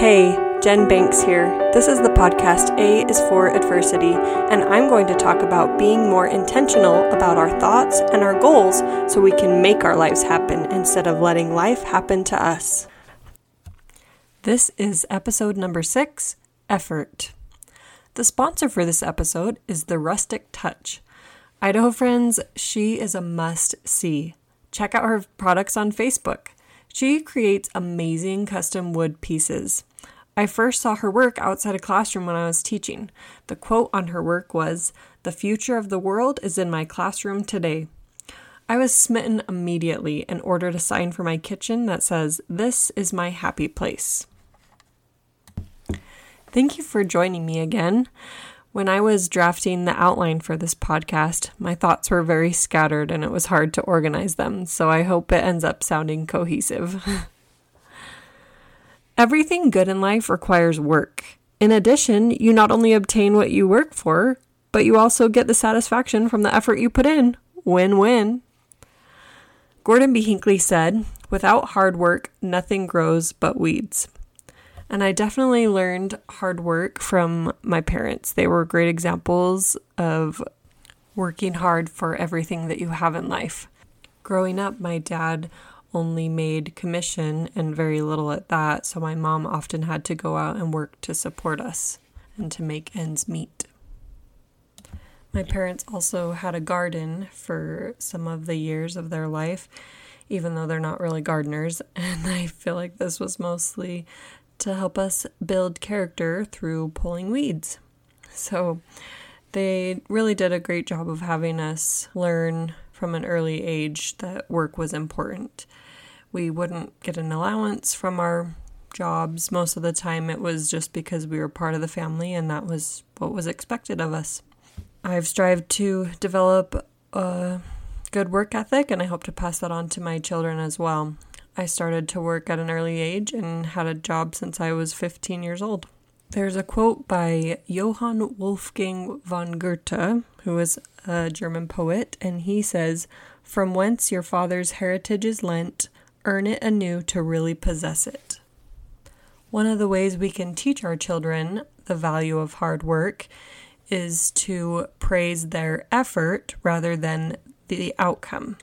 Hey, Jen Banks here. This is the podcast A is for Adversity, and I'm going to talk about being more intentional about our thoughts and our goals so we can make our lives happen instead of letting life happen to us. This is episode number six Effort. The sponsor for this episode is The Rustic Touch. Idaho friends, she is a must see. Check out her products on Facebook. She creates amazing custom wood pieces. I first saw her work outside a classroom when I was teaching. The quote on her work was, The future of the world is in my classroom today. I was smitten immediately and ordered a sign for my kitchen that says, This is my happy place. Thank you for joining me again. When I was drafting the outline for this podcast, my thoughts were very scattered and it was hard to organize them, so I hope it ends up sounding cohesive. Everything good in life requires work. In addition, you not only obtain what you work for, but you also get the satisfaction from the effort you put in. Win win. Gordon B. Hinckley said, Without hard work, nothing grows but weeds. And I definitely learned hard work from my parents. They were great examples of working hard for everything that you have in life. Growing up, my dad only made commission and very little at that, so my mom often had to go out and work to support us and to make ends meet. My parents also had a garden for some of the years of their life, even though they're not really gardeners, and I feel like this was mostly to help us build character through pulling weeds. So they really did a great job of having us learn from an early age that work was important. We wouldn't get an allowance from our jobs. Most of the time, it was just because we were part of the family and that was what was expected of us. I've strived to develop a good work ethic and I hope to pass that on to my children as well. I started to work at an early age and had a job since I was 15 years old. There's a quote by Johann Wolfgang von Goethe, who was a German poet, and he says, From whence your father's heritage is lent, earn it anew to really possess it. One of the ways we can teach our children the value of hard work is to praise their effort rather than the outcome.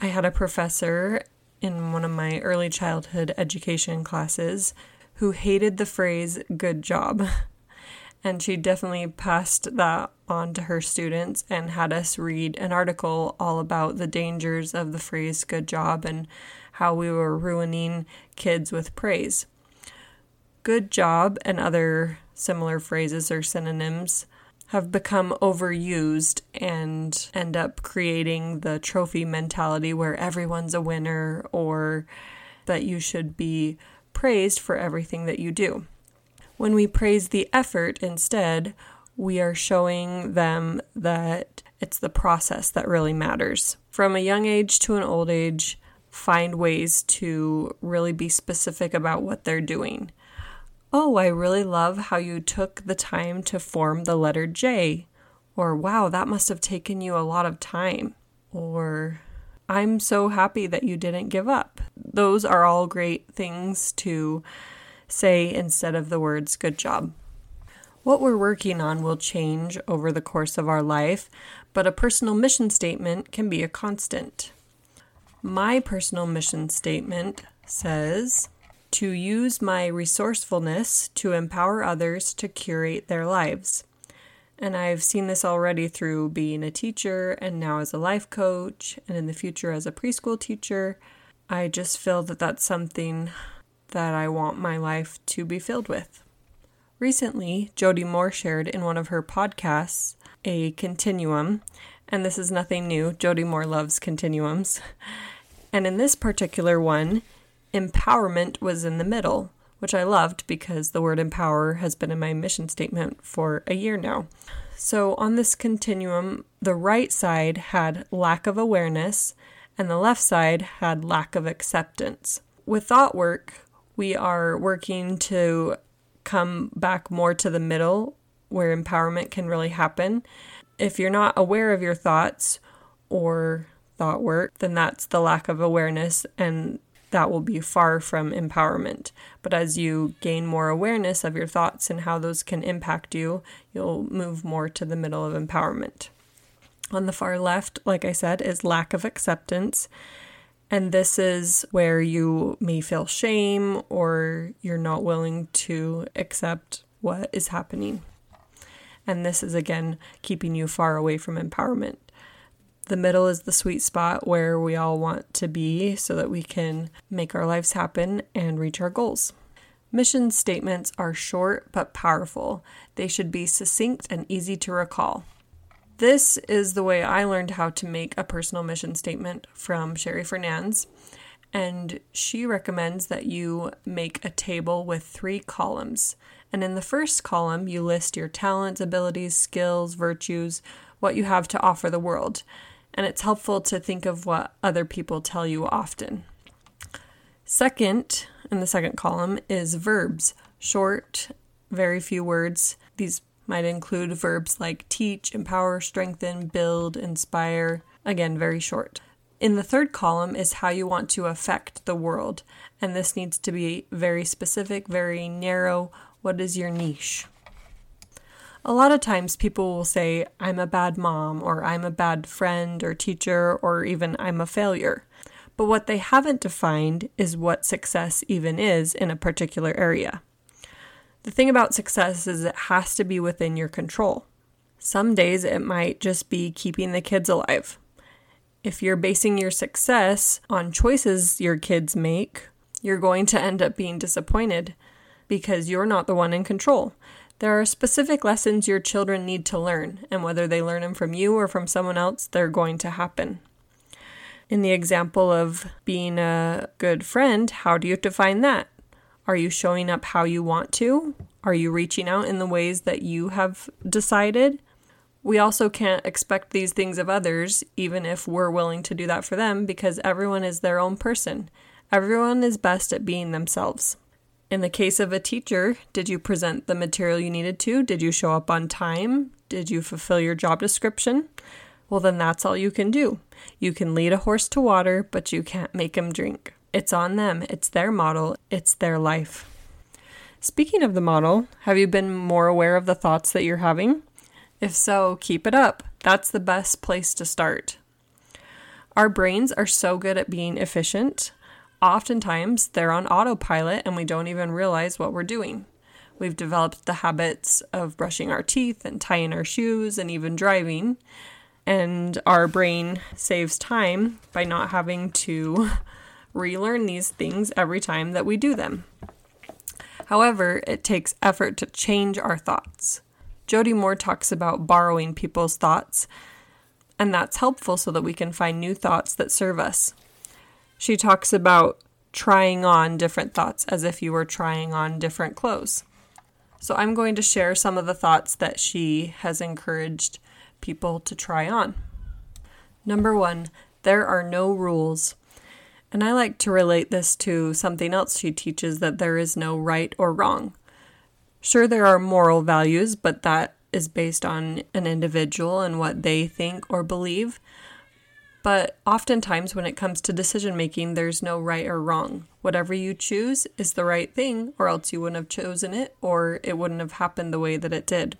I had a professor in one of my early childhood education classes who hated the phrase good job. And she definitely passed that on to her students and had us read an article all about the dangers of the phrase good job and how we were ruining kids with praise. Good job and other similar phrases or synonyms have become overused and end up creating the trophy mentality where everyone's a winner or that you should be praised for everything that you do. When we praise the effort instead, we are showing them that it's the process that really matters. From a young age to an old age, find ways to really be specific about what they're doing. Oh, I really love how you took the time to form the letter J. Or, wow, that must have taken you a lot of time. Or, I'm so happy that you didn't give up. Those are all great things to say instead of the words good job. What we're working on will change over the course of our life, but a personal mission statement can be a constant. My personal mission statement says, to use my resourcefulness to empower others to curate their lives. And I've seen this already through being a teacher and now as a life coach and in the future as a preschool teacher. I just feel that that's something that I want my life to be filled with. Recently, Jody Moore shared in one of her podcasts a continuum, and this is nothing new. Jody Moore loves continuums. And in this particular one, empowerment was in the middle, which I loved because the word empower has been in my mission statement for a year now. So, on this continuum, the right side had lack of awareness, and the left side had lack of acceptance. With thought work, we are working to come back more to the middle where empowerment can really happen. If you're not aware of your thoughts or thought work, then that's the lack of awareness and that will be far from empowerment. But as you gain more awareness of your thoughts and how those can impact you, you'll move more to the middle of empowerment. On the far left, like I said, is lack of acceptance. And this is where you may feel shame or you're not willing to accept what is happening. And this is again keeping you far away from empowerment. The middle is the sweet spot where we all want to be so that we can make our lives happen and reach our goals. Mission statements are short but powerful. They should be succinct and easy to recall. This is the way I learned how to make a personal mission statement from Sherry Fernandez. And she recommends that you make a table with three columns. And in the first column, you list your talents, abilities, skills, virtues, what you have to offer the world and it's helpful to think of what other people tell you often. Second, in the second column, is verbs short, very few words. These might include verbs like teach, empower, strengthen, build, inspire. Again, very short. In the third column is how you want to affect the world, and this needs to be very specific, very narrow. What is your niche? A lot of times people will say, I'm a bad mom, or I'm a bad friend or teacher, or even I'm a failure. But what they haven't defined is what success even is in a particular area. The thing about success is it has to be within your control. Some days it might just be keeping the kids alive. If you're basing your success on choices your kids make, you're going to end up being disappointed because you're not the one in control. There are specific lessons your children need to learn, and whether they learn them from you or from someone else, they're going to happen. In the example of being a good friend, how do you define that? Are you showing up how you want to? Are you reaching out in the ways that you have decided? We also can't expect these things of others, even if we're willing to do that for them, because everyone is their own person. Everyone is best at being themselves. In the case of a teacher, did you present the material you needed to? Did you show up on time? Did you fulfill your job description? Well, then that's all you can do. You can lead a horse to water, but you can't make him drink. It's on them, it's their model, it's their life. Speaking of the model, have you been more aware of the thoughts that you're having? If so, keep it up. That's the best place to start. Our brains are so good at being efficient oftentimes they're on autopilot and we don't even realize what we're doing. We've developed the habits of brushing our teeth and tying our shoes and even driving. And our brain saves time by not having to relearn these things every time that we do them. However, it takes effort to change our thoughts. Jody Moore talks about borrowing people's thoughts, and that's helpful so that we can find new thoughts that serve us she talks about trying on different thoughts as if you were trying on different clothes. So I'm going to share some of the thoughts that she has encouraged people to try on. Number one, there are no rules. And I like to relate this to something else she teaches that there is no right or wrong. Sure, there are moral values, but that is based on an individual and what they think or believe. But oftentimes, when it comes to decision making, there's no right or wrong. Whatever you choose is the right thing, or else you wouldn't have chosen it, or it wouldn't have happened the way that it did.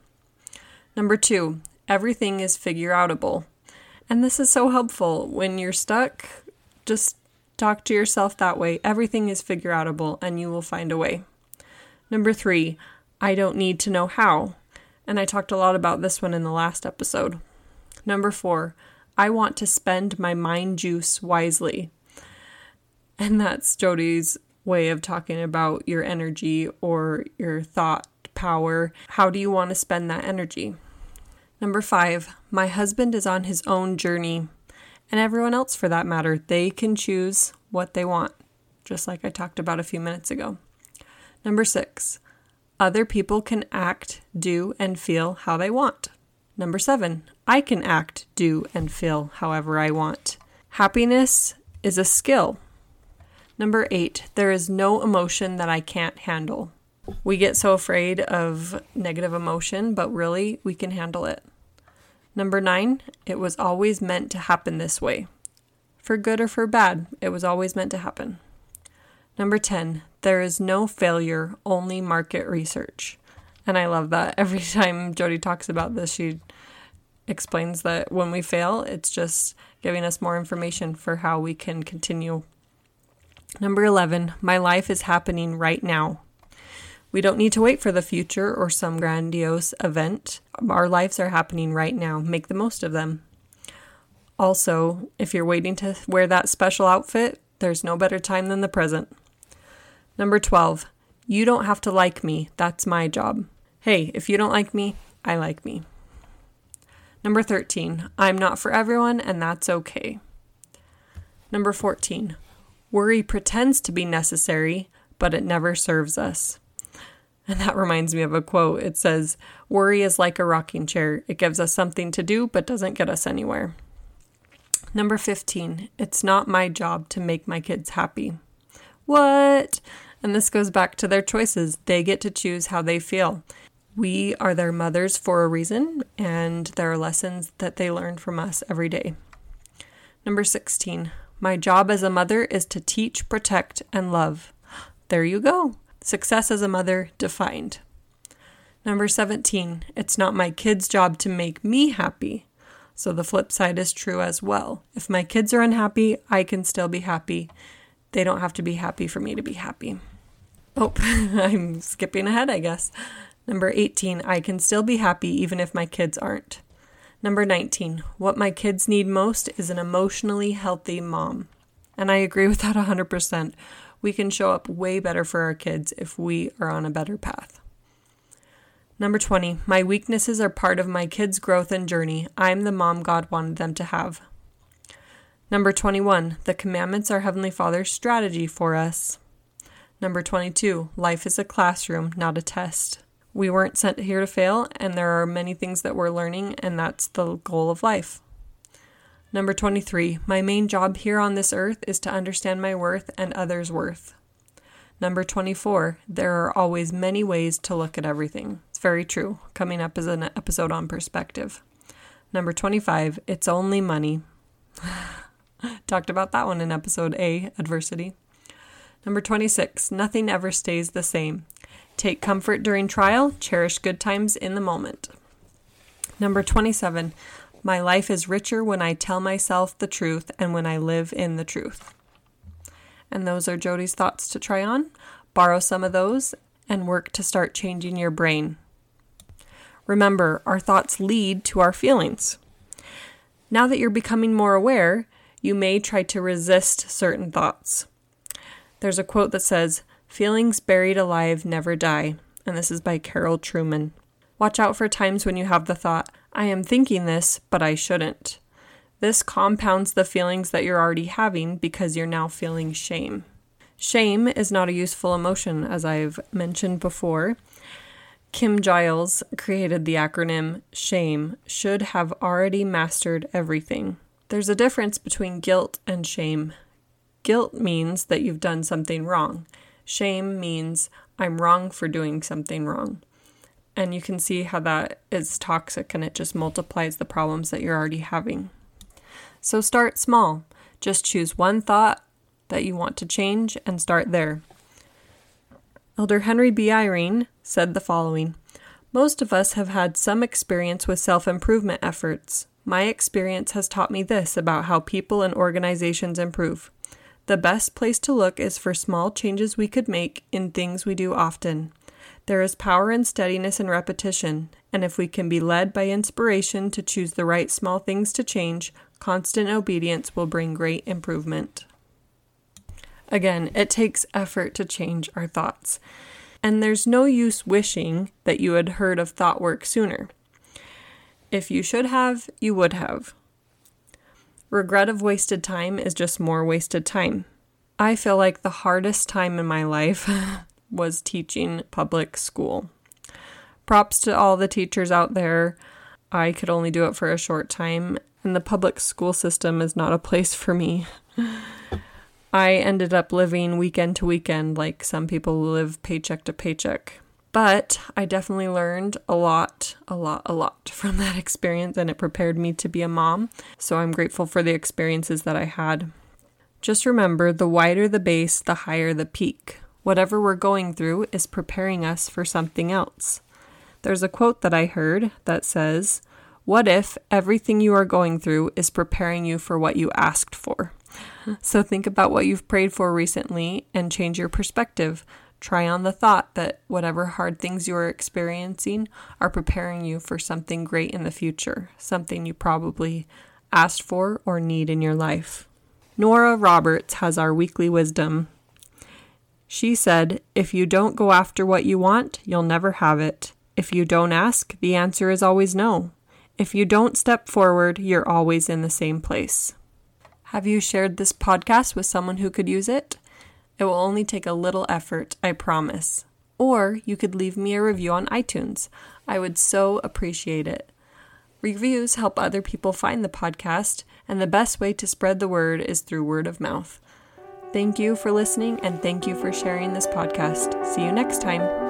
Number two, everything is figure outable. And this is so helpful. When you're stuck, just talk to yourself that way. Everything is figure outable, and you will find a way. Number three, I don't need to know how. And I talked a lot about this one in the last episode. Number four, I want to spend my mind juice wisely. And that's Jody's way of talking about your energy or your thought power. How do you want to spend that energy? Number five, my husband is on his own journey, and everyone else for that matter. They can choose what they want, just like I talked about a few minutes ago. Number six, other people can act, do, and feel how they want. Number seven, I can act, do, and feel however I want. Happiness is a skill. Number eight, there is no emotion that I can't handle. We get so afraid of negative emotion, but really, we can handle it. Number nine, it was always meant to happen this way. For good or for bad, it was always meant to happen. Number 10, there is no failure, only market research. And I love that. Every time Jody talks about this, she explains that when we fail, it's just giving us more information for how we can continue. Number 11, my life is happening right now. We don't need to wait for the future or some grandiose event. Our lives are happening right now. Make the most of them. Also, if you're waiting to wear that special outfit, there's no better time than the present. Number 12, you don't have to like me. That's my job. Hey, if you don't like me, I like me. Number 13, I'm not for everyone, and that's okay. Number 14, worry pretends to be necessary, but it never serves us. And that reminds me of a quote. It says, Worry is like a rocking chair. It gives us something to do, but doesn't get us anywhere. Number 15, it's not my job to make my kids happy. What? And this goes back to their choices. They get to choose how they feel. We are their mothers for a reason, and there are lessons that they learn from us every day. Number 16. My job as a mother is to teach, protect, and love. There you go. Success as a mother defined. Number 17. It's not my kid's job to make me happy. So the flip side is true as well. If my kids are unhappy, I can still be happy. They don't have to be happy for me to be happy. Oh, I'm skipping ahead, I guess. Number 18, I can still be happy even if my kids aren't. Number 19, what my kids need most is an emotionally healthy mom. And I agree with that 100%. We can show up way better for our kids if we are on a better path. Number 20, my weaknesses are part of my kids' growth and journey. I'm the mom God wanted them to have. Number 21, the commandments are Heavenly Father's strategy for us. Number 22, life is a classroom, not a test. We weren't sent here to fail, and there are many things that we're learning, and that's the goal of life. Number 23, my main job here on this earth is to understand my worth and others' worth. Number 24, there are always many ways to look at everything. It's very true. Coming up is an episode on perspective. Number 25, it's only money. Talked about that one in episode A, adversity. Number 26, nothing ever stays the same. Take comfort during trial, cherish good times in the moment. Number 27. My life is richer when I tell myself the truth and when I live in the truth. And those are Jody's thoughts to try on. Borrow some of those and work to start changing your brain. Remember, our thoughts lead to our feelings. Now that you're becoming more aware, you may try to resist certain thoughts. There's a quote that says, Feelings buried alive never die, and this is by Karol Truman. Watch out for times when you have the thought, I am thinking this, but I shouldn't. This compounds the feelings that you're already having because you're now feeling shame. Shame is not a useful emotion, as I've mentioned before. Kim Giles created the acronym SHAME, should have already mastered everything. There's a difference between guilt and shame. Guilt means that you've done something wrong. Shame means I'm wrong for doing something wrong. And you can see how that is toxic and it just multiplies the problems that you're already having. So start small. Just choose one thought that you want to change and start there. Elder Henry B. Eyring said the following Most of us have had some experience with self improvement efforts. My experience has taught me this about how people and organizations improve. The best place to look is for small changes we could make in things we do often. There is power in steadiness and repetition, and if we can be led by inspiration to choose the right small things to change, constant obedience will bring great improvement. Again, it takes effort to change our thoughts, and there's no use wishing that you had heard of thought work sooner. If you should have, you would have. Regret of wasted time is just more wasted time. I feel like the hardest time in my life was teaching public school. Props to all the teachers out there. I could only do it for a short time, and the public school system is not a place for me. I ended up living weekend to weekend like some people live paycheck to paycheck. But I definitely learned a lot, a lot, a lot from that experience, and it prepared me to be a mom. So I'm grateful for the experiences that I had. Just remember the wider the base, the higher the peak. Whatever we're going through is preparing us for something else. There's a quote that I heard that says, What if everything you are going through is preparing you for what you asked for? So think about what you've prayed for recently and change your perspective. Try on the thought that whatever hard things you are experiencing are preparing you for something great in the future, something you probably asked for or need in your life. Nora Roberts has our weekly wisdom. She said, If you don't go after what you want, you'll never have it. If you don't ask, the answer is always no. If you don't step forward, you're always in the same place. Have you shared this podcast with someone who could use it? It will only take a little effort, I promise. Or you could leave me a review on iTunes. I would so appreciate it. Reviews help other people find the podcast, and the best way to spread the word is through word of mouth. Thank you for listening, and thank you for sharing this podcast. See you next time.